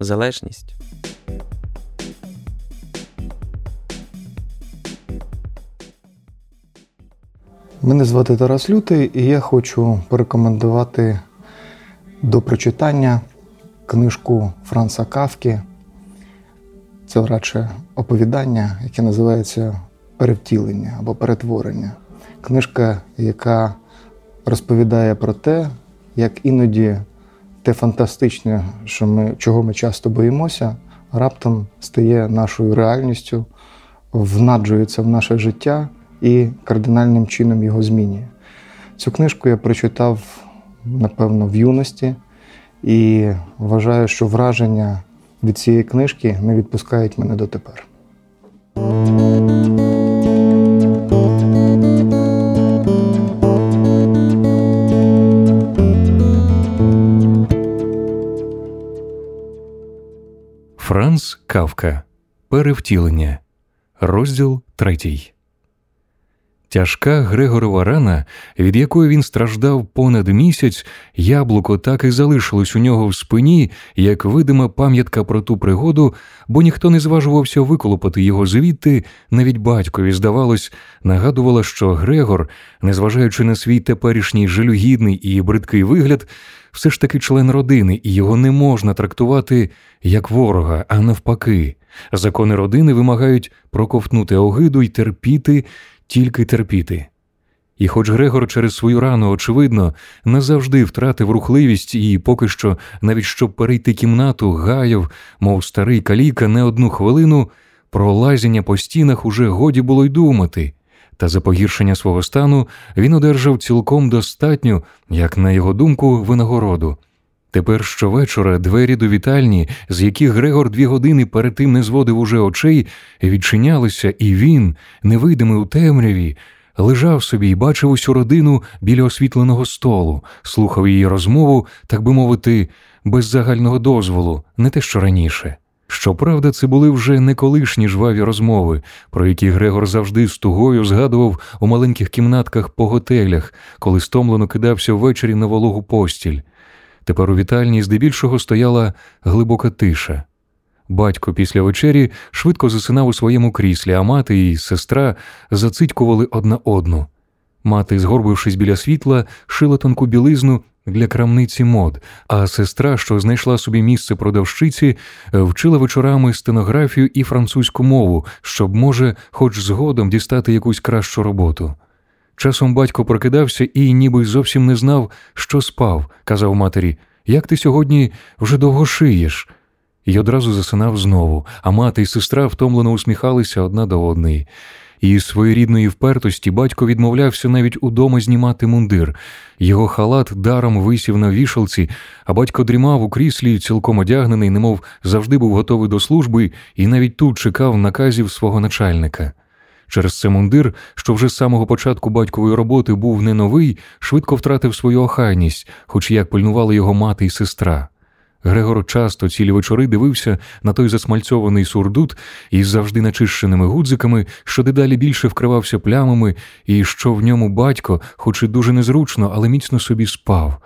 залежність. Мене звати Тарас Лютий, і я хочу порекомендувати до прочитання книжку Франца Кавки. Це радше оповідання, яке називається Перевтілення або перетворення. Книжка, яка розповідає про те, як іноді те фантастичне, що ми, чого ми часто боїмося, раптом стає нашою реальністю, внаджується в наше життя і кардинальним чином його змінює. Цю книжку я прочитав, напевно, в юності і вважаю, що враження від цієї книжки не відпускають мене дотепер. Кавка. Перевтілення. Розділ третій. Тяжка Грегорова рана, від якої він страждав понад місяць, яблуко так і залишилось у нього в спині, як видима пам'ятка про ту пригоду, бо ніхто не зважувався виколопати його звідти, навіть батькові, здавалось, нагадувало, що Грегор, незважаючи на свій теперішній жалюгідний і бридкий вигляд, все ж таки член родини, і його не можна трактувати як ворога, а навпаки. Закони родини вимагають проковтнути огиду й терпіти тільки терпіти. І, хоч Грегор через свою рану, очевидно, назавжди втратив рухливість і поки що, навіть щоб перейти кімнату, гаяв, мов старий каліка, не одну хвилину, про лазіння по стінах уже годі було й думати, та за погіршення свого стану він одержав цілком достатню, як на його думку, винагороду. Тепер щовечора двері до вітальні, з яких Грегор дві години перед тим не зводив уже очей, відчинялися, і він, невидимий у темряві, лежав собі і бачив усю родину біля освітленого столу, слухав її розмову, так би мовити, без загального дозволу, не те що раніше. Щоправда, це були вже не колишні жваві розмови, про які Грегор завжди з тугою згадував у маленьких кімнатках по готелях, коли стомлено кидався ввечері на вологу постіль. Тепер у вітальні здебільшого стояла глибока тиша. Батько після вечері швидко засинав у своєму кріслі, а мати і сестра зацитькували одна одну. Мати, згорбившись біля світла, шила тонку білизну для крамниці мод, а сестра, що знайшла собі місце продавщиці, вчила вечорами стенографію і французьку мову, щоб, може, хоч згодом дістати якусь кращу роботу. Часом батько прокидався і ніби зовсім не знав, що спав, казав матері, як ти сьогодні вже довго шиєш. І одразу засинав знову, а мати і сестра втомлено усміхалися одна до одної. І своєрідної впертості батько відмовлявся навіть удома знімати мундир. Його халат даром висів на вішалці, а батько дрімав у кріслі, цілком одягнений, немов завжди був готовий до служби, і навіть тут чекав наказів свого начальника. Через це мундир, що вже з самого початку батькової роботи був не новий, швидко втратив свою охайність, хоч як пильнували його мати і сестра. Грегор часто цілі вечори дивився на той засмальцьований сурдут із завжди начищеними гудзиками, що дедалі більше вкривався плямами, і що в ньому батько, хоч і дуже незручно, але міцно собі спав.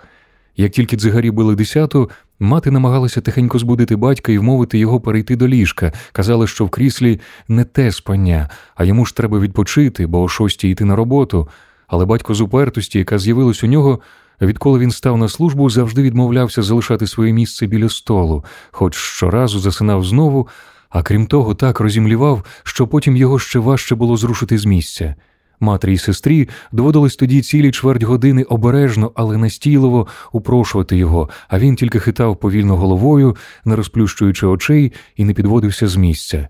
Як тільки дзигарі били десяту, мати намагалася тихенько збудити батька і вмовити його перейти до ліжка. Казали, що в кріслі не те спання, а йому ж треба відпочити, бо о шостій йти на роботу. Але батько з упертості, яка з'явилась у нього, відколи він став на службу, завжди відмовлявся залишати своє місце біля столу, хоч щоразу засинав знову, а крім того, так розімлівав, що потім його ще важче було зрушити з місця. Матері й сестрі доводилось тоді цілі чверть години обережно, але настійливо упрошувати його, а він тільки хитав повільно головою, не розплющуючи очей, і не підводився з місця.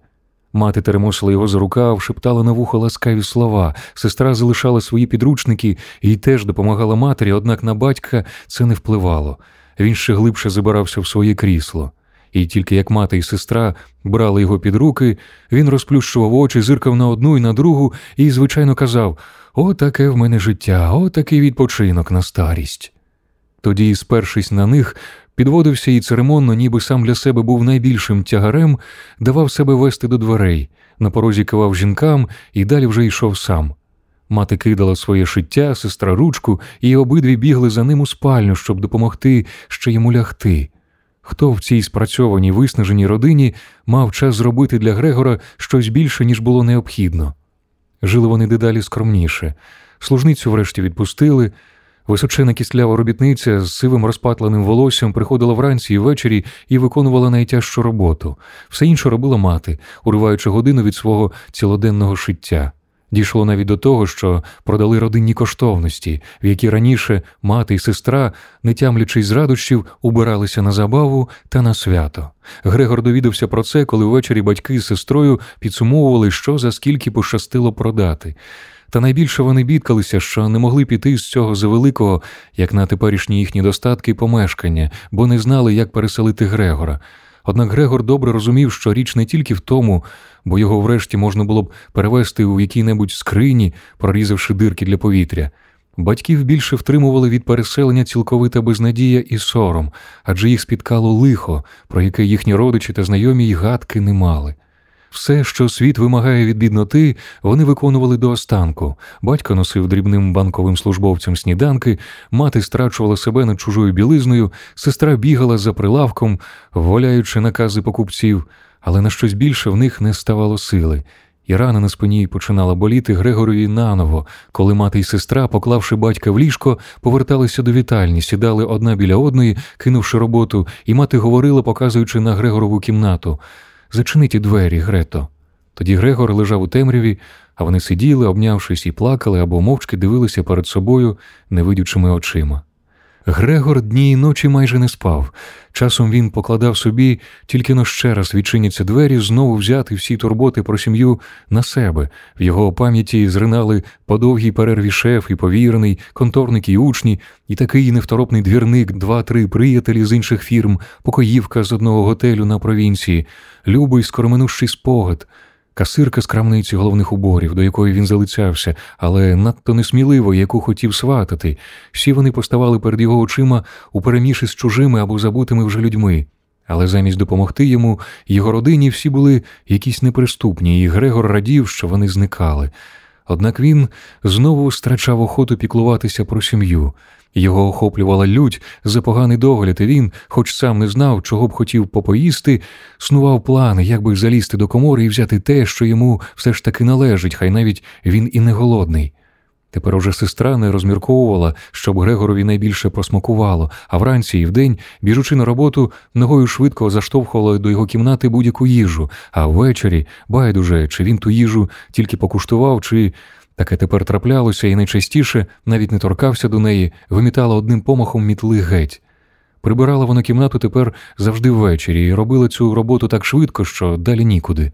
Мати теремосила його за рукав, шептала на вухо ласкаві слова, сестра залишала свої підручники і теж допомагала матері, однак на батька це не впливало. Він ще глибше забирався в своє крісло. і тільки як мати і сестра брали його під руки, він розплющував очі, зиркав на одну і на другу і, звичайно, казав: О, таке в мене життя, о, такий відпочинок на старість. Тоді, спершись на них, підводився і церемонно, ніби сам для себе був найбільшим тягарем, давав себе вести до дверей, на порозі кивав жінкам і далі вже йшов сам. Мати кидала своє шиття, сестра ручку, і обидві бігли за ним у спальню, щоб допомогти ще йому лягти. Хто в цій спрацьованій виснаженій родині мав час зробити для Грегора щось більше, ніж було необхідно? Жили вони дедалі скромніше. Служницю врешті відпустили. Височена кіслява робітниця з сивим розпатленим волоссям приходила вранці і ввечері і виконувала найтяжчу роботу. Все інше робила мати, уриваючи годину від свого цілоденного шиття. Дійшло навіть до того, що продали родинні коштовності, в які раніше мати і сестра, не тямлячись з радощів, убиралися на забаву та на свято. Грегор довідався про це, коли ввечері батьки з сестрою підсумовували, що за скільки пощастило продати. Та найбільше вони бідкалися, що не могли піти з цього завеликого, як на теперішні їхні достатки, помешкання, бо не знали, як переселити Грегора. Однак Грегор добре розумів, що річ не тільки в тому, бо його врешті можна було б перевести у якій-небудь скрині, прорізавши дирки для повітря. Батьків більше втримували від переселення цілковита безнадія і сором, адже їх спіткало лихо, про яке їхні родичі та знайомі й гадки не мали. Все, що світ вимагає від бідноти, вони виконували до останку. Батько носив дрібним банковим службовцям сніданки, мати страчувала себе над чужою білизною, сестра бігала за прилавком, воляючи накази покупців, але на щось більше в них не ставало сили. І рана на спині починала боліти Грегорові наново, коли мати й сестра, поклавши батька в ліжко, поверталися до вітальні, сідали одна біля одної, кинувши роботу, і мати говорила, показуючи на Грегорову кімнату. Зачиниті двері, Грето. Тоді Грегор лежав у темряві, а вони сиділи, обнявшись і плакали або мовчки дивилися перед собою невидючими очима. Грегор дні й ночі майже не спав. Часом він покладав собі, тільки но ще раз відчиняться двері, знову взяти всі турботи про сім'ю на себе. В його пам'яті зринали по довгій перерві шеф і повірений, конторник і учні, і такий невторопний двірник, два-три приятелі з інших фірм, покоївка з одного готелю на провінції, любий скороминущий спогад касирка з крамниці головних уборів, до якої він залицявся, але надто несміливо, яку хотів сватати. Всі вони поставали перед його очима у переміші з чужими або забутими вже людьми. Але замість допомогти йому, його родині всі були якісь неприступні, і Грегор радів, що вони зникали. Однак він знову страчав охоту піклуватися про сім'ю. Його охоплювала лють за поганий догляд, і він, хоч сам не знав, чого б хотів попоїсти, снував плани, як би залізти до комори і взяти те, що йому все ж таки належить, хай навіть він і не голодний. Тепер уже сестра не розмірковувала, щоб Грегорові найбільше просмакувало, а вранці і вдень, біжучи на роботу, ногою швидко заштовхувала до його кімнати будь-яку їжу, а ввечері байдуже, чи він ту їжу тільки покуштував, чи Таке тепер траплялося і найчастіше навіть не торкався до неї, вимітала одним помахом мітли геть. Прибирала вона кімнату тепер завжди ввечері і робила цю роботу так швидко, що далі нікуди.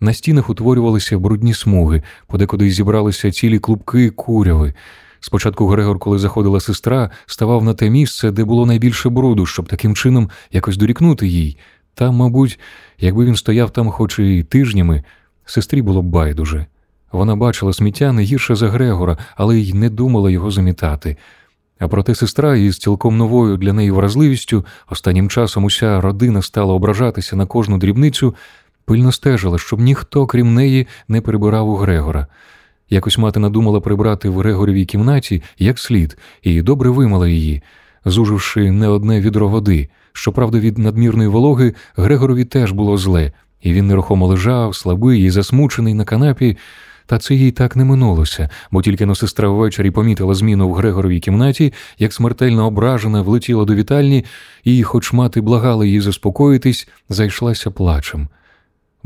На стінах утворювалися брудні смуги, подекуди зібралися цілі клубки куряви. Спочатку Грегор, коли заходила сестра, ставав на те місце, де було найбільше бруду, щоб таким чином якось дорікнути їй. Та, мабуть, якби він стояв там хоч і тижнями, сестрі було б байдуже. Вона бачила сміття не гірше за Грегора, але й не думала його замітати. А проте сестра із цілком новою для неї вразливістю, останнім часом уся родина стала ображатися на кожну дрібницю, пильно стежила, щоб ніхто, крім неї, не прибирав у Грегора. Якось мати надумала прибрати в Грегорівій кімнаті як слід, і добре вимала її, зуживши не одне відро води. Щоправда, від надмірної вологи Грегорові теж було зле, і він нерухомо лежав, слабий і засмучений на канапі. Та це їй так не минулося, бо тільки но сестра ввечері помітила зміну в Грегоровій кімнаті, як смертельно ображена влетіла до вітальні, і, хоч мати благала її заспокоїтись, зайшлася плачем.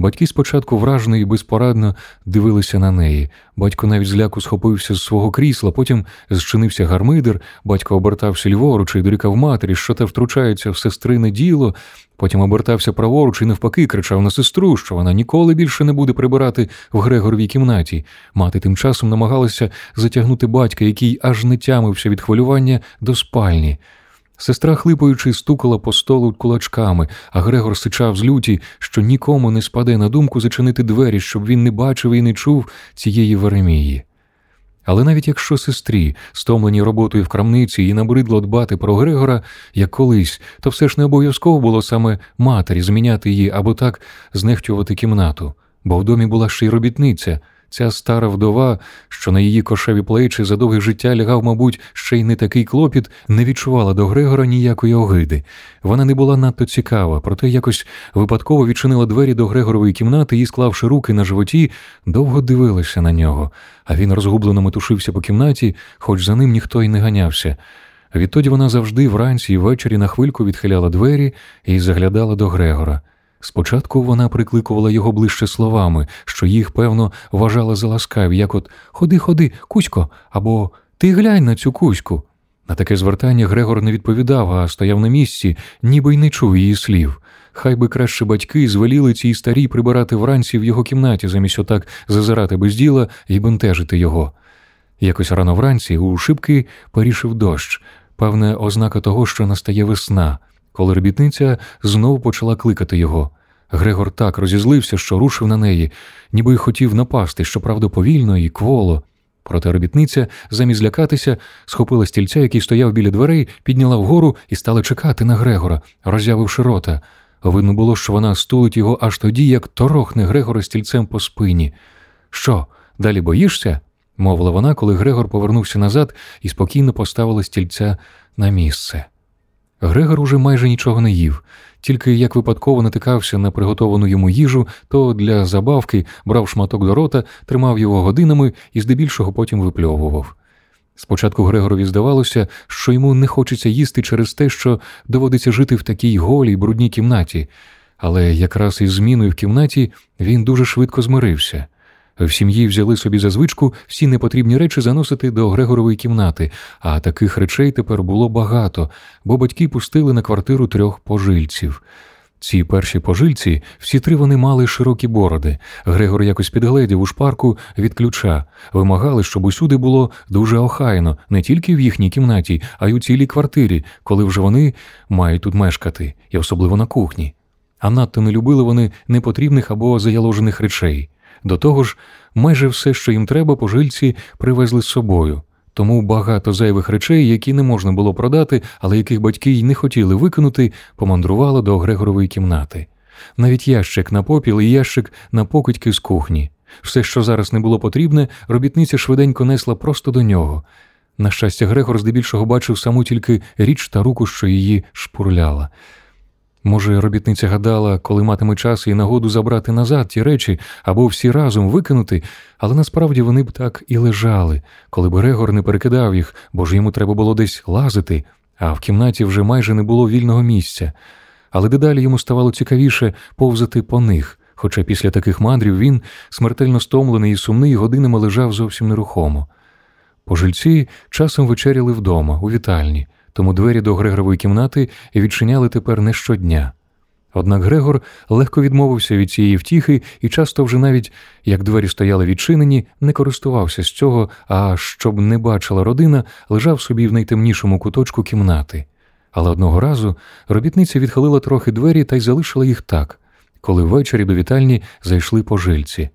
Батьки спочатку вражено і безпорадно дивилися на неї. Батько навіть зляку схопився з свого крісла, потім зчинився гармидер, батько обертався ліворуч і дорікав матері, що те втручається в сестрине діло, потім обертався праворуч і навпаки кричав на сестру, що вона ніколи більше не буде прибирати в Грегоровій кімнаті. Мати тим часом намагалася затягнути батька, який аж не тямився від хвилювання до спальні. Сестра, хлипаючи, стукала по столу кулачками, а Грегор сичав з люті, що нікому не спаде на думку зачинити двері, щоб він не бачив і не чув цієї Веремії. Але навіть якщо сестрі, стомлені роботою в крамниці і набридло дбати про Грегора, як колись, то все ж не обов'язково було саме матері зміняти її або так знехтювати кімнату, бо в домі була ще й робітниця. Ця стара вдова, що на її кошеві плечі за довге життя лягав, мабуть, ще й не такий клопіт, не відчувала до Грегора ніякої огиди. Вона не була надто цікава, проте якось випадково відчинила двері до Грегорової кімнати і, склавши руки на животі, довго дивилася на нього, а він розгублено метушився по кімнаті, хоч за ним ніхто й не ганявся. Відтоді вона завжди вранці і ввечері на хвильку відхиляла двері і заглядала до Грегора. Спочатку вона прикликувала його ближче словами, що їх, певно, вважала за ласкаві, як от Ходи, ходи, Кузько, або Ти глянь на цю Кузьку. На таке звертання Грегор не відповідав, а стояв на місці, ніби й не чув її слів. Хай би краще батьки звеліли цій старій прибирати вранці в його кімнаті, замість отак зазирати без діла і бентежити його. Якось рано вранці у шибки порішив дощ, певне, ознака того, що настає весна коли робітниця знов почала кликати його. Грегор так розізлився, що рушив на неї, ніби й хотів напасти, щоправда, повільно і кволо. Проте робітниця, замість злякатися, схопила стільця, який стояв біля дверей, підняла вгору і стала чекати на Грегора, роззявивши рота. Видно було, що вона стулить його аж тоді, як торохне Грегора стільцем по спині. Що, далі боїшся? мовила вона, коли Грегор повернувся назад і спокійно поставила стільця на місце. Грегор уже майже нічого не їв, тільки як випадково натикався на приготовану йому їжу, то для забавки брав шматок до рота, тримав його годинами і здебільшого потім випльовував. Спочатку Грегорові здавалося, що йому не хочеться їсти через те, що доводиться жити в такій голій, брудній кімнаті, але якраз із зміною в кімнаті він дуже швидко змирився. В сім'ї взяли собі за звичку всі непотрібні речі заносити до Грегорової кімнати, а таких речей тепер було багато, бо батьки пустили на квартиру трьох пожильців. Ці перші пожильці, всі три вони мали широкі бороди. Грегор якось підгледів у шпарку від ключа, вимагали, щоб усюди було дуже охайно, не тільки в їхній кімнаті, а й у цілій квартирі, коли вже вони мають тут мешкати, і особливо на кухні. А надто не любили вони непотрібних або заяложених речей. До того ж, майже все, що їм треба, пожильці привезли з собою, тому багато зайвих речей, які не можна було продати, але яких батьки й не хотіли викинути, помандрувало до Грегорової кімнати. Навіть ящик на попіл і ящик на покидьки з кухні. Все, що зараз не було потрібне, робітниця швиденько несла просто до нього. На щастя, Грегор здебільшого бачив саму тільки річ та руку, що її шпурляла. Може, робітниця гадала, коли матиме час і нагоду забрати назад ті речі або всі разом викинути, але насправді вони б так і лежали, коли б Грегор не перекидав їх, бо ж йому треба було десь лазити, а в кімнаті вже майже не було вільного місця. Але дедалі йому ставало цікавіше повзати по них, хоча після таких мандрів він, смертельно стомлений і сумний, годинами лежав зовсім нерухомо. Пожильці часом вечеряли вдома, у вітальні тому двері до Грегорової кімнати відчиняли тепер не щодня. Однак Грегор легко відмовився від цієї втіхи і часто вже навіть, як двері стояли відчинені, не користувався з цього, а щоб не бачила родина, лежав собі в найтемнішому куточку кімнати. Але одного разу робітниця відхилила трохи двері та й залишила їх так, коли ввечері до вітальні зайшли пожильці.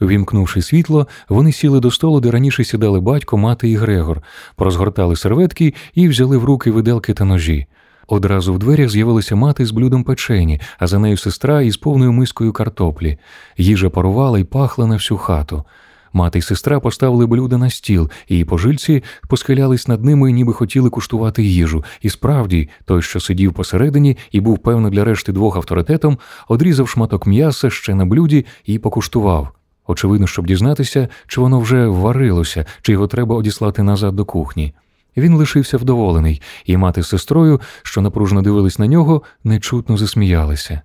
Вімкнувши світло, вони сіли до столу, де раніше сідали батько, мати і Грегор, порозгортали серветки і взяли в руки виделки та ножі. Одразу в дверях з'явилася мати з блюдом печені, а за нею сестра із повною мискою картоплі. Їжа парувала і пахла на всю хату. Мати й сестра поставили блюда на стіл, і пожильці посхилялись над ними, ніби хотіли куштувати їжу. І справді, той, що сидів посередині і був, певно, для решти двох авторитетом, одрізав шматок м'яса ще на блюді і покуштував. Очевидно, щоб дізнатися, чи воно вже варилося, чи його треба одіслати назад до кухні. Він лишився вдоволений, і мати з сестрою, що напружно дивились на нього, нечутно засміялися.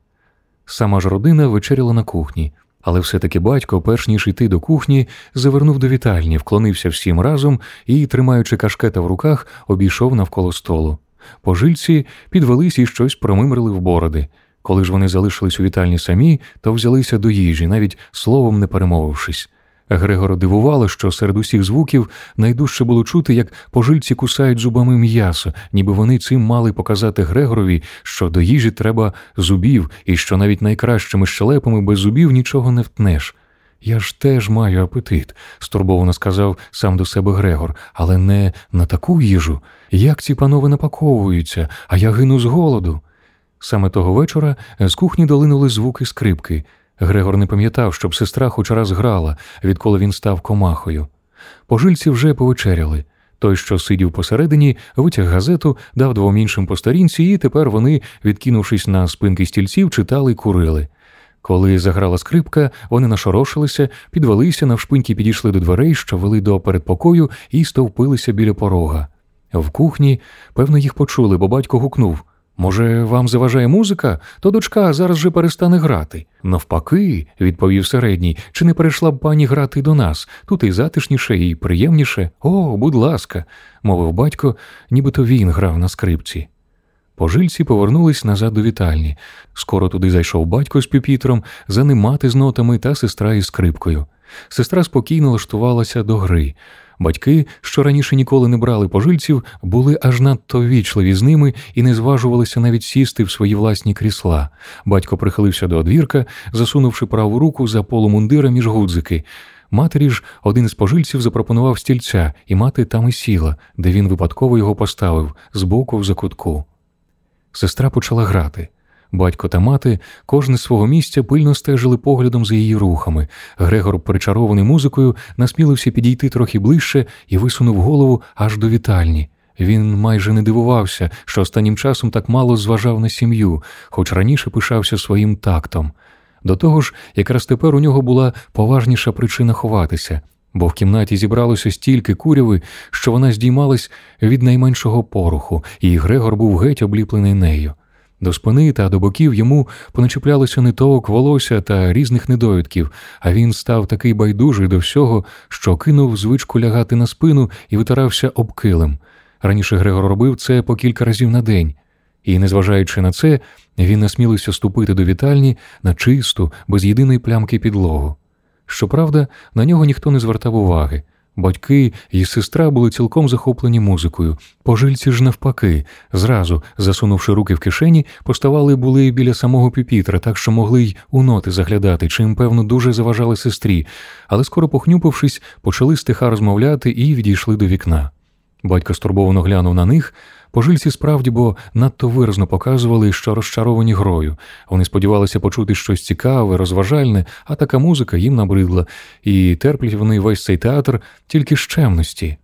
Сама ж родина вечеряла на кухні, але все-таки батько, перш ніж йти до кухні, завернув до вітальні, вклонився всім разом і, тримаючи кашкета в руках, обійшов навколо столу. Пожильці підвелись і щось промимрили в бороди. Коли ж вони залишились у вітальні самі, то взялися до їжі, навіть словом не перемовившись. Грегора дивувало, що серед усіх звуків найдужче було чути, як пожильці кусають зубами м'ясо, ніби вони цим мали показати Грегорові, що до їжі треба зубів, і що навіть найкращими щелепами без зубів нічого не втнеш. Я ж теж маю апетит, стурбовано сказав сам до себе Грегор, але не на таку їжу. Як ці панове напаковуються, а я гину з голоду. Саме того вечора з кухні долинули звуки скрипки. Грегор не пам'ятав, щоб сестра хоч раз грала, відколи він став комахою. Пожильці вже повечеряли. Той, що сидів посередині, витяг газету, дав двом іншим по сторінці, і тепер вони, відкинувшись на спинки стільців, читали й курили. Коли заграла скрипка, вони нашорошилися, підвелися, навшпиньки підійшли до дверей, що вели до передпокою, і стовпилися біля порога. В кухні, певно, їх почули, бо батько гукнув Може, вам заважає музика, то дочка зараз же перестане грати. Навпаки, відповів середній, чи не перейшла б пані грати до нас? Тут і затишніше, і приємніше. О, будь ласка, мовив батько, нібито він грав на скрипці. Пожильці повернулись назад до вітальні. Скоро туди зайшов батько з пюпітром, за ним мати з нотами та сестра із скрипкою. Сестра спокійно лаштувалася до гри. Батьки, що раніше ніколи не брали пожильців, були аж надто вічливі з ними і не зважувалися навіть сісти в свої власні крісла. Батько прихилився до одвірка, засунувши праву руку за полумундира між гудзики. Матері ж один із пожильців запропонував стільця, і мати там і сіла, де він випадково його поставив, збоку в закутку. Сестра почала грати. Батько та мати, кожне з свого місця пильно стежили поглядом за її рухами. Грегор, причарований музикою, насмілився підійти трохи ближче і висунув голову аж до вітальні. Він майже не дивувався, що останнім часом так мало зважав на сім'ю, хоч раніше пишався своїм тактом. До того ж, якраз тепер у нього була поважніша причина ховатися, бо в кімнаті зібралося стільки куряви, що вона здіймалась від найменшого поруху, і Грегор був геть обліплений нею. До спини та до боків йому поначіплялося ниток, волосся та різних недоїдків, а він став такий байдужий до всього, що кинув звичку лягати на спину і витирався об килим. Раніше Грегор робив це по кілька разів на день, і, незважаючи на це, він насмілився ступити до вітальні на чисту, без єдиної плямки підлогу. Щоправда, на нього ніхто не звертав уваги. Батьки і сестра були цілком захоплені музикою. Пожильці ж навпаки, зразу, засунувши руки в кишені, поставали були біля самого піпітра, так що могли й у ноти заглядати, чим, певно, дуже заважали сестрі, але скоро похнюпившись, почали стиха розмовляти і відійшли до вікна. Батько стурбовано глянув на них. Пожильці справді, бо надто виразно показували, що розчаровані грою. Вони сподівалися почути щось цікаве, розважальне, а така музика їм набридла, і терплять вони весь цей театр тільки з чемності.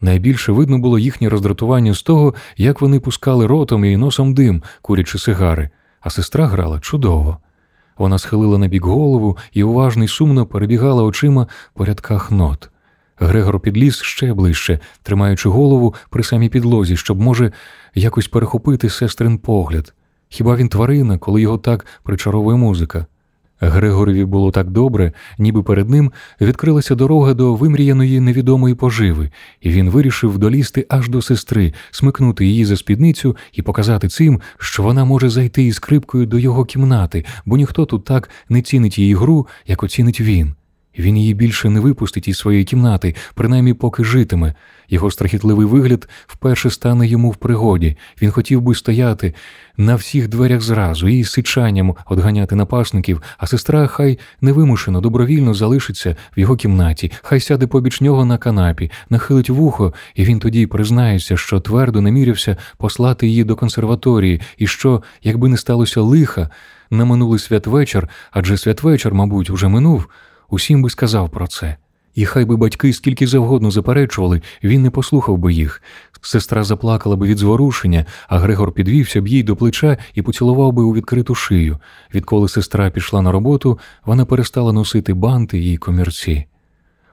Найбільше видно було їхнє роздратування з того, як вони пускали ротом і носом дим, курячи сигари, а сестра грала чудово. Вона схилила на бік голову і уважно й сумно перебігала очима по рядках нот. Грегор підліз ще ближче, тримаючи голову при самій підлозі, щоб, може, якось перехопити сестрин погляд. Хіба він тварина, коли його так причаровує музика? Грегорові було так добре, ніби перед ним відкрилася дорога до вимріяної невідомої поживи, і він вирішив долізти аж до сестри, смикнути її за спідницю і показати цим, що вона може зайти із скрипкою до його кімнати, бо ніхто тут так не цінить її гру, як оцінить він. Він її більше не випустить із своєї кімнати, принаймні поки житиме. Його страхітливий вигляд вперше стане йому в пригоді. Він хотів би стояти на всіх дверях зразу і сичанням одганяти напасників, а сестра хай невимушено, добровільно залишиться в його кімнаті, хай сяде побіч нього на канапі, нахилить вухо, і він тоді признається, що твердо намірявся послати її до консерваторії, і що, якби не сталося лиха, на минулий святвечір, адже святвечір, мабуть, уже минув усім би сказав про це. І хай би батьки скільки завгодно заперечували, він не послухав би їх. Сестра заплакала би від зворушення, а Грегор підвівся б їй до плеча і поцілував би у відкриту шию. Відколи сестра пішла на роботу, вона перестала носити банти і комірці.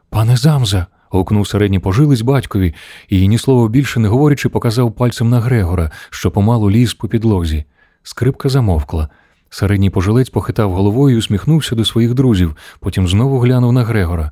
Пане Замза. гукнув середній пожилець батькові і, ні слова більше не говорячи, показав пальцем на Грегора, що помалу ліз по підлозі. Скрипка замовкла. Середній пожилець похитав головою і усміхнувся до своїх друзів, потім знову глянув на Грегора.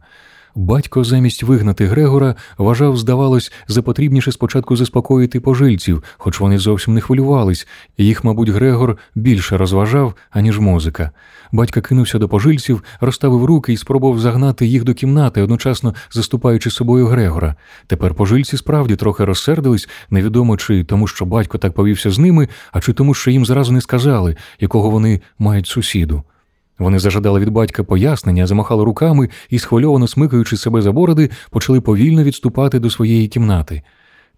Батько замість вигнати Грегора вважав, здавалось, за потрібніше спочатку заспокоїти пожильців, хоч вони зовсім не хвилювались, їх, мабуть, Грегор більше розважав, аніж музика. Батько кинувся до пожильців, розставив руки і спробував загнати їх до кімнати, одночасно заступаючи собою Грегора. Тепер пожильці справді трохи розсердились, невідомо чи тому, що батько так повівся з ними, а чи тому, що їм зразу не сказали, якого вони мають сусіду. Вони зажадали від батька пояснення, замахали руками і, схвильовано смикаючи себе за бороди, почали повільно відступати до своєї кімнати.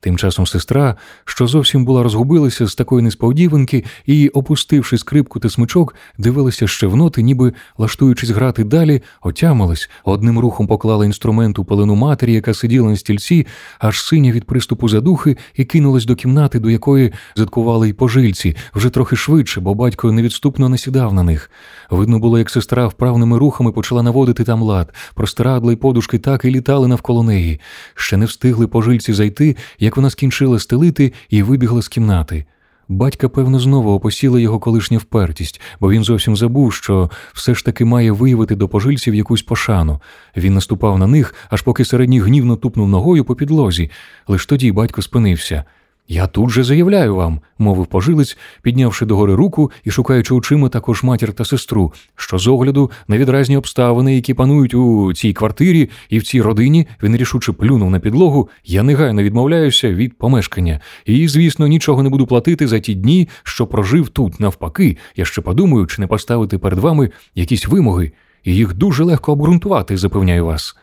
Тим часом сестра, що зовсім була розгубилася з такої несподіванки і, опустивши скрипку та смичок, дивилася ще в ноти, ніби лаштуючись грати далі, отямилась, одним рухом поклала інструмент у пелену матері, яка сиділа на стільці, аж синя від приступу задухи, і кинулась до кімнати, до якої заткували й пожильці, вже трохи швидше, бо батько невідступно насідав на них. Видно було, як сестра вправними рухами почала наводити там лад, простирадла й подушки так і літали навколо неї. Ще не встигли пожильці зайти, як вона скінчила стелити і вибігла з кімнати. Батька, певно, знову опосіла його колишня впертість, бо він зовсім забув, що все ж таки має виявити до пожильців якусь пошану. Він наступав на них, аж поки середній гнівно тупнув ногою по підлозі. Лиш тоді батько спинився. Я тут же заявляю вам, мовив пожилець, піднявши догори руку і шукаючи очима також матір та сестру, що з огляду на відразні обставини, які панують у цій квартирі і в цій родині, він рішуче плюнув на підлогу. Я негайно відмовляюся від помешкання, і, звісно, нічого не буду платити за ті дні, що прожив тут. Навпаки, я ще подумаю, чи не поставити перед вами якісь вимоги, і їх дуже легко обґрунтувати, запевняю вас.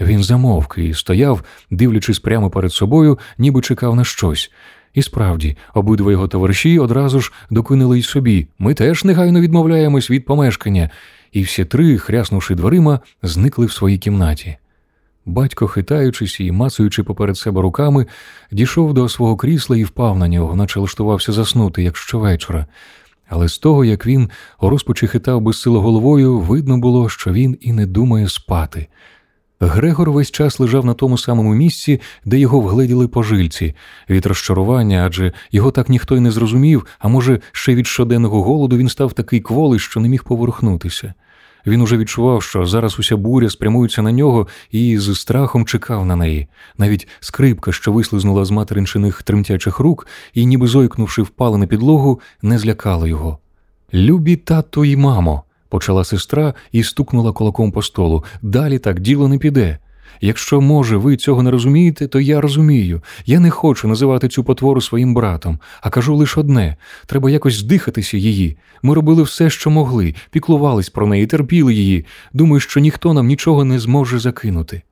Він замовк і стояв, дивлячись прямо перед собою, ніби чекав на щось. І справді, обидва його товариші одразу ж докинили й собі ми теж негайно відмовляємось від помешкання, і всі три, хряснувши дверима, зникли в своїй кімнаті. Батько, хитаючись і мацаючи поперед себе руками, дійшов до свого крісла і впав на нього, наче лаштувався заснути, як щовечора. Але з того, як він у розпачі хитав безсило головою, видно було, що він і не думає спати. Грегор весь час лежав на тому самому місці, де його вгледіли пожильці, від розчарування, адже його так ніхто й не зрозумів, а може, ще від щоденного голоду він став такий кволий, що не міг поворухнутися. Він уже відчував, що зараз уся буря спрямується на нього і з страхом чекав на неї. Навіть скрипка, що вислизнула з материнчиних тремтячих рук і, ніби зойкнувши, впала на підлогу, не злякала його. Любі тато і мамо почала сестра і стукнула кулаком по столу. Далі так діло не піде. Якщо, може, ви цього не розумієте, то я розумію. Я не хочу називати цю потвору своїм братом, а кажу лише одне треба якось здихатися її. Ми робили все, що могли, піклувались про неї, терпіли її. Думаю, що ніхто нам нічого не зможе закинути.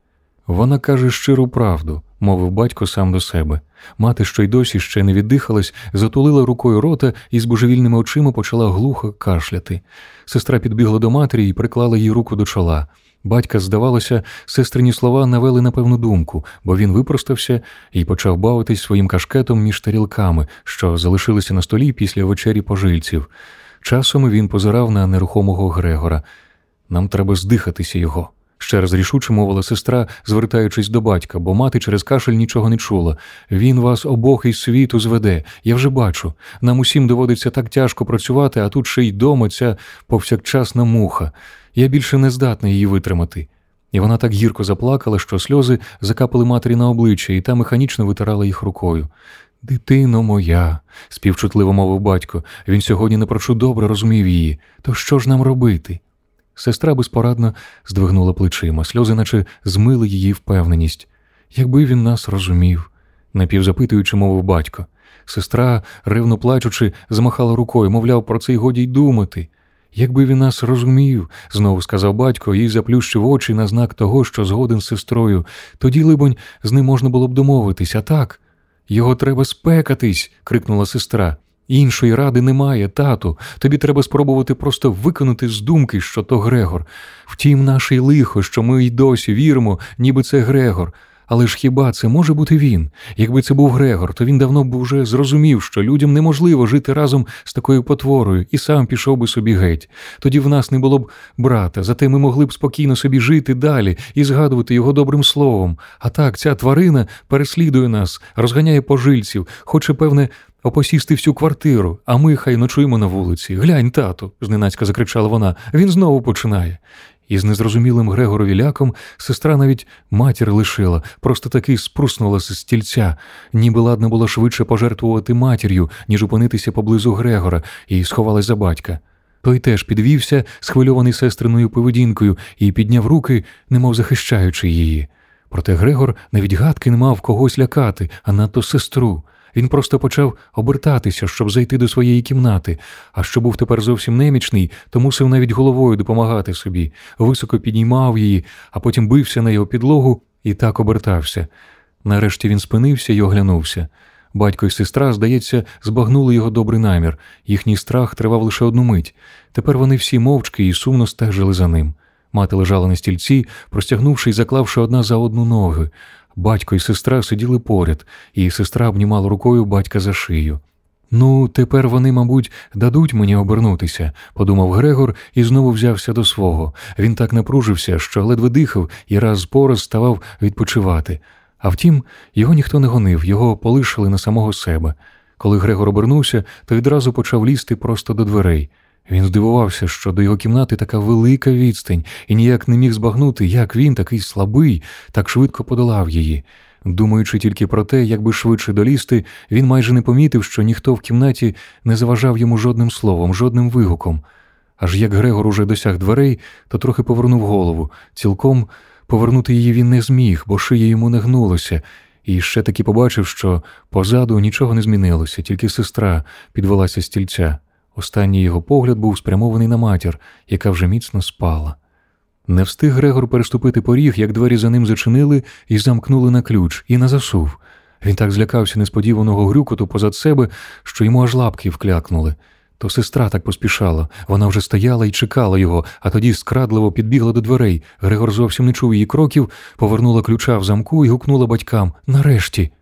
Вона каже щиру правду, мовив батько сам до себе. Мати, що й досі ще не віддихалась, затулила рукою рота і з божевільними очима почала глухо кашляти. Сестра підбігла до матері і приклала їй руку до чола. Батька, здавалося, сестрині слова навели на певну думку, бо він випростався і почав бавитись своїм кашкетом між тарілками, що залишилися на столі після вечері пожильців. Часом він позирав на нерухомого Грегора. Нам треба здихатися його ще раз рішуче мовила сестра, звертаючись до батька, бо мати через кашель нічого не чула. Він вас обох із світу зведе. Я вже бачу. Нам усім доводиться так тяжко працювати, а тут ще й дома ця повсякчасна муха. Я більше не здатна її витримати. І вона так гірко заплакала, що сльози закапали матері на обличчя, і та механічно витирала їх рукою. Дитино моя, співчутливо мовив батько, він сьогодні напрочу добре розумів її. То що ж нам робити? Сестра безпорадно здвигнула плечима, сльози, наче змили її впевненість. Якби він нас розумів, напівзапитуючи, мовив батько. Сестра, ревно плачучи, змахала рукою, мовляв, про це й годі й думати. Якби він нас розумів, знову сказав батько і заплющив очі на знак того, що згоден з сестрою, тоді, либонь, з ним можна було б домовитись, а так. Його треба спекатись, крикнула сестра. Іншої ради немає, тату. Тобі треба спробувати просто виконати з думки, що то Грегор. Втім, наше лихо, що ми й досі віримо, ніби це Грегор. Але ж хіба це може бути він? Якби це був Грегор, то він давно б уже зрозумів, що людям неможливо жити разом з такою потворою, і сам пішов би собі геть. Тоді в нас не було б брата, зате ми могли б спокійно собі жити далі і згадувати його добрим словом. А так, ця тварина переслідує нас, розганяє пожильців, хоче, певне, опосісти всю квартиру, а ми хай ночуємо на вулиці. Глянь, тату, зненацька закричала вона. Він знову починає. І з незрозумілим Грегорові ляком сестра навіть матір лишила, просто таки спруснула з стільця, ніби ладна була швидше пожертвувати матір'ю, ніж опинитися поблизу Грегора, і сховалась за батька. Той теж підвівся, схвильований сестриною поведінкою, і підняв руки, немов захищаючи її. Проте Грегор навіть гадки не мав когось лякати, а надто сестру. Він просто почав обертатися, щоб зайти до своєї кімнати, а що був тепер зовсім немічний, то мусив навіть головою допомагати собі, високо піднімав її, а потім бився на його підлогу і так обертався. Нарешті він спинився і оглянувся. Батько і сестра, здається, збагнули його добрий намір. Їхній страх тривав лише одну мить. Тепер вони всі мовчки і сумно стежили за ним. Мати лежала на стільці, простягнувши і заклавши одна за одну ноги. Батько і сестра сиділи поряд, і сестра обнімала рукою батька за шию. Ну, тепер вони, мабуть, дадуть мені обернутися, подумав Грегор і знову взявся до свого. Він так напружився, що ледве дихав і раз по раз ставав відпочивати. А втім, його ніхто не гонив, його полишили на самого себе. Коли Грегор обернувся, то відразу почав лізти просто до дверей. Він здивувався, що до його кімнати така велика відстань, і ніяк не міг збагнути, як він, такий слабий, так швидко подолав її. Думаючи тільки про те, як би швидше долізти, він майже не помітив, що ніхто в кімнаті не заважав йому жодним словом, жодним вигуком. Аж як Грегор уже досяг дверей, то трохи повернув голову. Цілком повернути її він не зміг, бо шия йому не гнулося, і ще таки побачив, що позаду нічого не змінилося, тільки сестра підвелася стільця. Останній його погляд був спрямований на матір, яка вже міцно спала. Не встиг Грегор переступити поріг, як двері за ним зачинили і замкнули на ключ, і на засув. Він так злякався несподіваного грюкоту позад себе, що йому аж лапки вклякнули. То сестра так поспішала, вона вже стояла і чекала його, а тоді скрадливо підбігла до дверей. Грегор зовсім не чув її кроків, повернула ключа в замку і гукнула батькам Нарешті.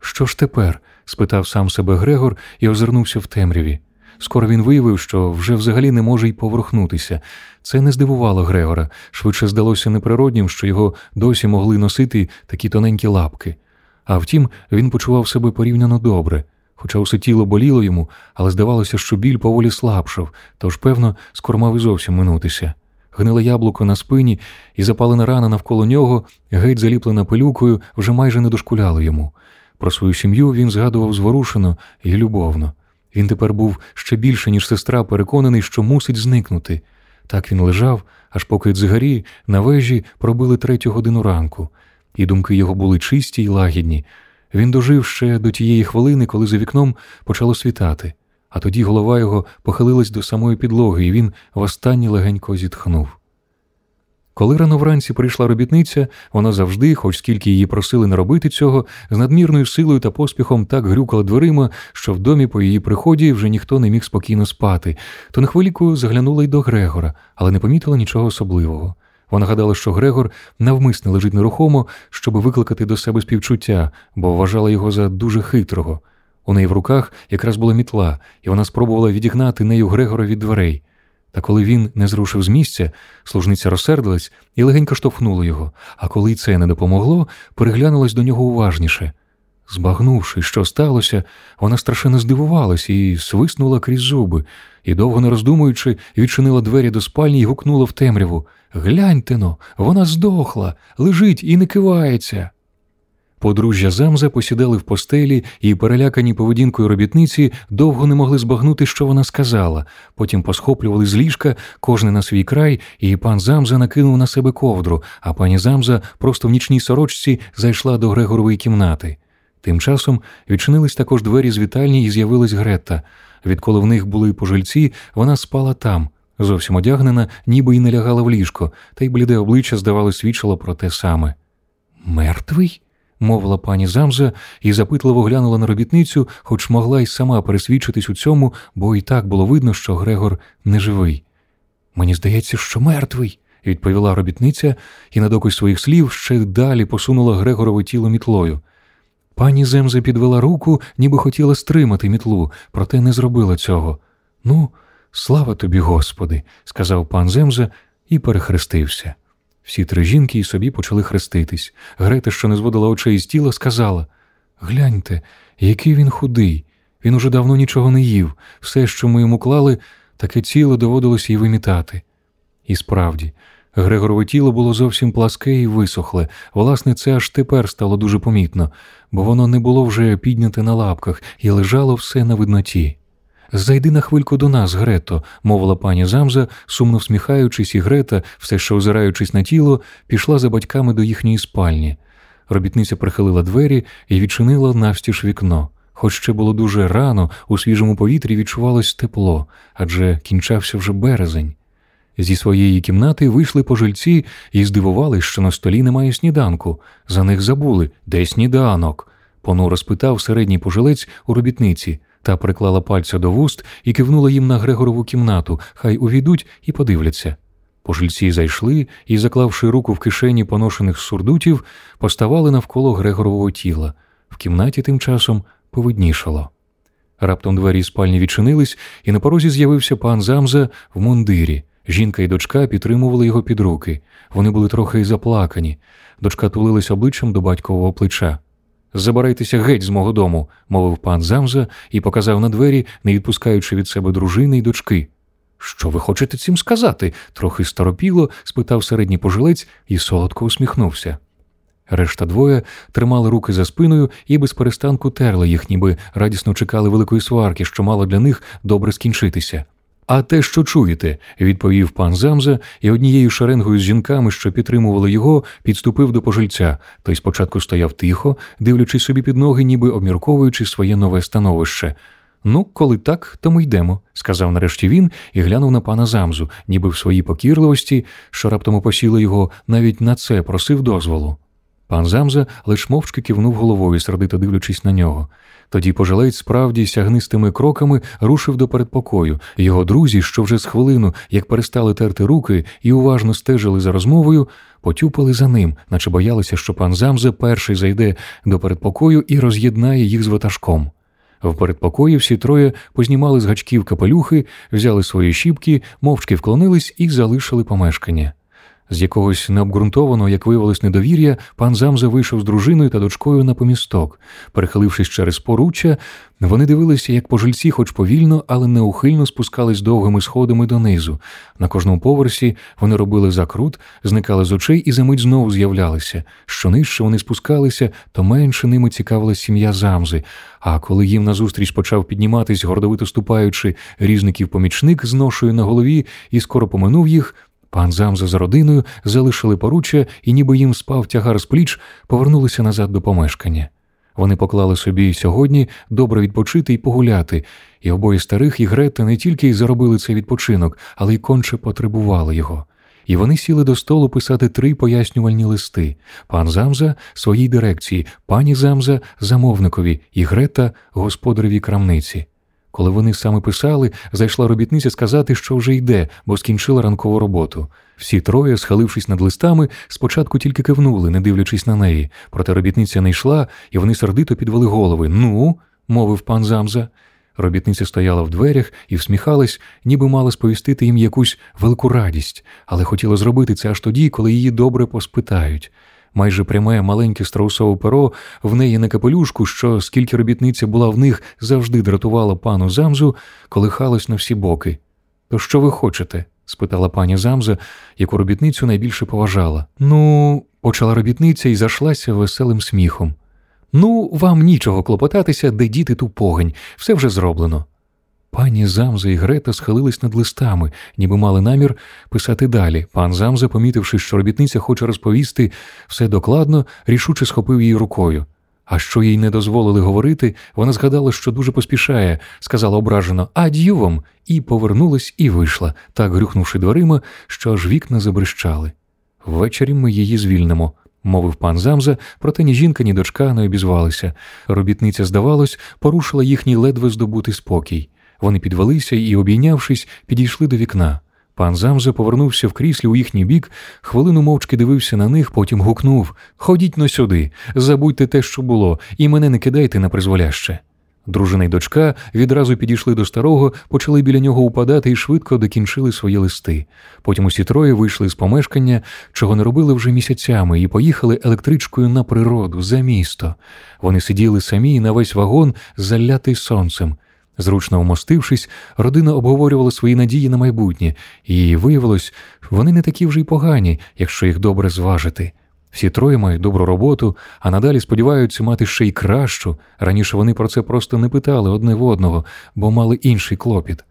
Що ж тепер? спитав сам себе Грегор і озирнувся в темряві. Скоро він виявив, що вже взагалі не може й поворухнутися. Це не здивувало Грегора, швидше здалося неприроднім, що його досі могли носити такі тоненькі лапки. А втім, він почував себе порівняно добре, хоча усе тіло боліло йому, але здавалося, що біль поволі слабшав, тож, певно, скоро мав і зовсім минутися. Гниле яблуко на спині і запалена рана навколо нього, геть заліплена пилюкою, вже майже не дошкуляло йому. Про свою сім'ю він згадував зворушено і любовно. Він тепер був ще більше, ніж сестра, переконаний, що мусить зникнути. Так він лежав, аж поки дзигарі на вежі пробили третю годину ранку, і думки його були чисті й лагідні. Він дожив ще до тієї хвилини, коли за вікном почало світати, а тоді голова його похилилась до самої підлоги, і він востаннє легенько зітхнув. Коли рано вранці прийшла робітниця, вона завжди, хоч скільки її просили не робити цього, з надмірною силою та поспіхом так грюкала дверима, що в домі по її приході вже ніхто не міг спокійно спати, то на хвиліку заглянула й до Грегора, але не помітила нічого особливого. Вона гадала, що Грегор навмисне лежить нерухомо, щоб викликати до себе співчуття, бо вважала його за дуже хитрого. У неї в руках якраз була мітла, і вона спробувала відігнати нею Грегора від дверей. Та коли він не зрушив з місця, служниця розсердилась і легенько штовхнула його, а коли це не допомогло, переглянулась до нього уважніше. Збагнувши, що сталося, вона страшенно здивувалась і свиснула крізь зуби, і, довго не роздумуючи, відчинила двері до спальні і гукнула в темряву Гляньте но, вона здохла, лежить і не кивається. Подружжя Замза посідали в постелі і, перелякані поведінкою робітниці, довго не могли збагнути, що вона сказала. Потім посхоплювали з ліжка, кожне на свій край, і пан Замза накинув на себе ковдру, а пані Замза просто в нічній сорочці зайшла до Грегорової кімнати. Тим часом відчинились також двері з вітальні і з'явилась Гретта. Відколи в них були пожильці, вона спала там, зовсім одягнена, ніби й не лягала в ліжко, та й бліде обличчя, здавалось, свідчило про те саме. Мертвий? Мовила пані Замза і запитливо глянула на робітницю, хоч могла й сама пересвідчитись у цьому, бо і так було видно, що Грегор не живий. Мені здається, що мертвий, відповіла робітниця і на доказ своїх слів ще далі посунула Грегорове тіло мітлою. Пані Земза підвела руку, ніби хотіла стримати мітлу, проте не зробила цього. Ну, слава тобі, Господи, сказав пан Земза і перехрестився. Всі три жінки і собі почали хреститись. Грета, що не зводила очей з тіла, сказала Гляньте, який він худий. Він уже давно нічого не їв. Все, що ми йому клали, таке ціле доводилось їй вимітати. І справді, Грегорове тіло було зовсім пласке і висохле. Власне, це аж тепер стало дуже помітно, бо воно не було вже підняте на лапках і лежало все на видноті. Зайди на хвильку до нас, Грето, мовила пані Замза, сумно всміхаючись, і Грета, все ще озираючись на тіло, пішла за батьками до їхньої спальні. Робітниця прихилила двері і відчинила навстіж вікно. Хоч ще було дуже рано, у свіжому повітрі відчувалось тепло, адже кінчався вже березень. Зі своєї кімнати вийшли пожильці і здивувались, що на столі немає сніданку. За них забули, де сніданок. Понуро спитав середній пожилець у робітниці та приклала пальця до вуст і кивнула їм на Грегорову кімнату, хай увійдуть і подивляться. Пожильці зайшли і, заклавши руку в кишені поношених сурдутів, поставали навколо Грегорового тіла. В кімнаті тим часом повиднішало. Раптом двері спальні відчинились, і на порозі з'явився пан Замза в мундирі. Жінка і дочка підтримували його під руки. Вони були трохи заплакані. Дочка тулилась обличчям до батькового плеча. Забирайтеся геть з мого дому, мовив пан Замза і показав на двері, не відпускаючи від себе дружини й дочки. Що ви хочете цим сказати? трохи старопіло, спитав середній пожилець і солодко усміхнувся. Решта двоє тримали руки за спиною і без перестанку терли їх, ніби радісно чекали великої сварки, що мало для них добре скінчитися. А те, що чуєте, відповів пан Замза, і однією шеренгою з жінками, що підтримували його, підступив до пожильця. Той спочатку стояв тихо, дивлячись собі під ноги, ніби обмірковуючи своє нове становище. Ну, коли так, то ми йдемо, сказав нарешті він і глянув на пана Замзу, ніби в своїй покірливості, що раптом опосіло його, навіть на це просив дозволу. Пан Замза лиш мовчки кивнув головою, сердито дивлячись на нього. Тоді пожилець справді сягнистими кроками рушив до передпокою. Його друзі, що вже з хвилину, як перестали терти руки і уважно стежили за розмовою, потюпали за ним, наче боялися, що пан Замза перший зайде до передпокою і роз'єднає їх з ватажком. В передпокої всі троє познімали з гачків капелюхи, взяли свої щіпки, мовчки вклонились і залишили помешкання. З якогось необґрунтованого, як виявилось, недовір'я, пан Замза вийшов з дружиною та дочкою на помісток. Перехилившись через поруччя, вони дивилися, як пожильці, хоч повільно, але неухильно спускались довгими сходами донизу. На кожному поверсі вони робили закрут, зникали з очей і за мить знову з'являлися. Що нижче вони спускалися, то менше ними цікавилась сім'я Замзи. А коли їм назустріч почав підніматись, гордовито ступаючи, різників помічник з ношою на голові і скоро поминув їх. Пан Замза з родиною залишили поруччя і, ніби їм спав тягар з пліч, повернулися назад до помешкання. Вони поклали собі сьогодні добре відпочити і погуляти, і обоє старих і Грета не тільки заробили цей відпочинок, але й конче потребували його. І вони сіли до столу писати три пояснювальні листи: пан Замза своїй дирекції, пані Замза замовникові і Грета господареві крамниці. Коли вони саме писали, зайшла робітниця сказати, що вже йде, бо скінчила ранкову роботу. Всі троє, схилившись над листами, спочатку тільки кивнули, не дивлячись на неї. Проте робітниця не йшла, і вони сердито підвели голови. Ну, мовив пан Замза. Робітниця стояла в дверях і всміхалась, ніби мала сповістити їм якусь велику радість, але хотіла зробити це аж тоді, коли її добре поспитають майже пряме маленьке страусове перо в неї на капелюшку, що, скільки робітниця була в них, завжди дратувала пану Замзу, колихалось на всі боки. То що ви хочете? спитала пані Замза, яку робітницю найбільше поважала. Ну, почала робітниця і зашлася веселим сміхом. Ну, вам нічого клопотатися, де діти ту погань, все вже зроблено. Пані Замза і Грета схилились над листами, ніби мали намір писати далі. Пан Замза, помітивши, що робітниця хоче розповісти все докладно, рішуче схопив її рукою. А що їй не дозволили говорити, вона згадала, що дуже поспішає, сказала ображено «Ад'ю вам!» і повернулась і вийшла, так грюхнувши дверима, що аж вікна забрищали. Ввечері ми її звільнимо. Мовив пан Замза, проте ні жінка, ні дочка не обізвалися. Робітниця, здавалось, порушила їхній ледве здобутий спокій. Вони підвелися і, обійнявшись, підійшли до вікна. Пан Замза повернувся в кріслі у їхній бік, хвилину мовчки дивився на них, потім гукнув Ходіть но сюди, забудьте те, що було, і мене не кидайте на призволяще. Дружина й дочка відразу підійшли до старого, почали біля нього упадати і швидко докінчили свої листи. Потім усі троє вийшли з помешкання, чого не робили вже місяцями, і поїхали електричкою на природу за місто. Вони сиділи самі на весь вагон, залятий сонцем. Зручно вмостившись, родина обговорювала свої надії на майбутнє, і виявилось, вони не такі вже й погані, якщо їх добре зважити. Всі троє мають добру роботу, а надалі сподіваються мати ще й кращу. Раніше вони про це просто не питали одне в одного, бо мали інший клопіт.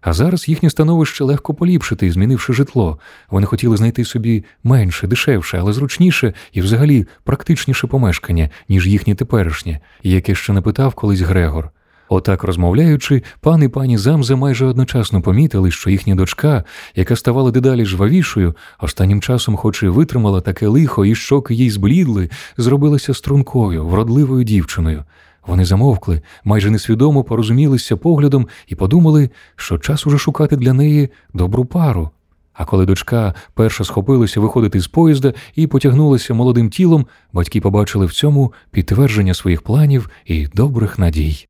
А зараз їхнє становище легко поліпшити, змінивши житло. Вони хотіли знайти собі менше, дешевше, але зручніше і взагалі практичніше помешкання, ніж їхнє теперішнє, яке ще не питав колись Грегор. Отак розмовляючи, пан і пані Замза майже одночасно помітили, що їхня дочка, яка ставала дедалі жвавішою, останнім часом, хоч і витримала таке лихо, і щоки їй зблідли, зробилася стрункою, вродливою дівчиною. Вони замовкли, майже несвідомо порозумілися поглядом і подумали, що час уже шукати для неї добру пару. А коли дочка перша схопилася виходити з поїзда і потягнулася молодим тілом, батьки побачили в цьому підтвердження своїх планів і добрих надій.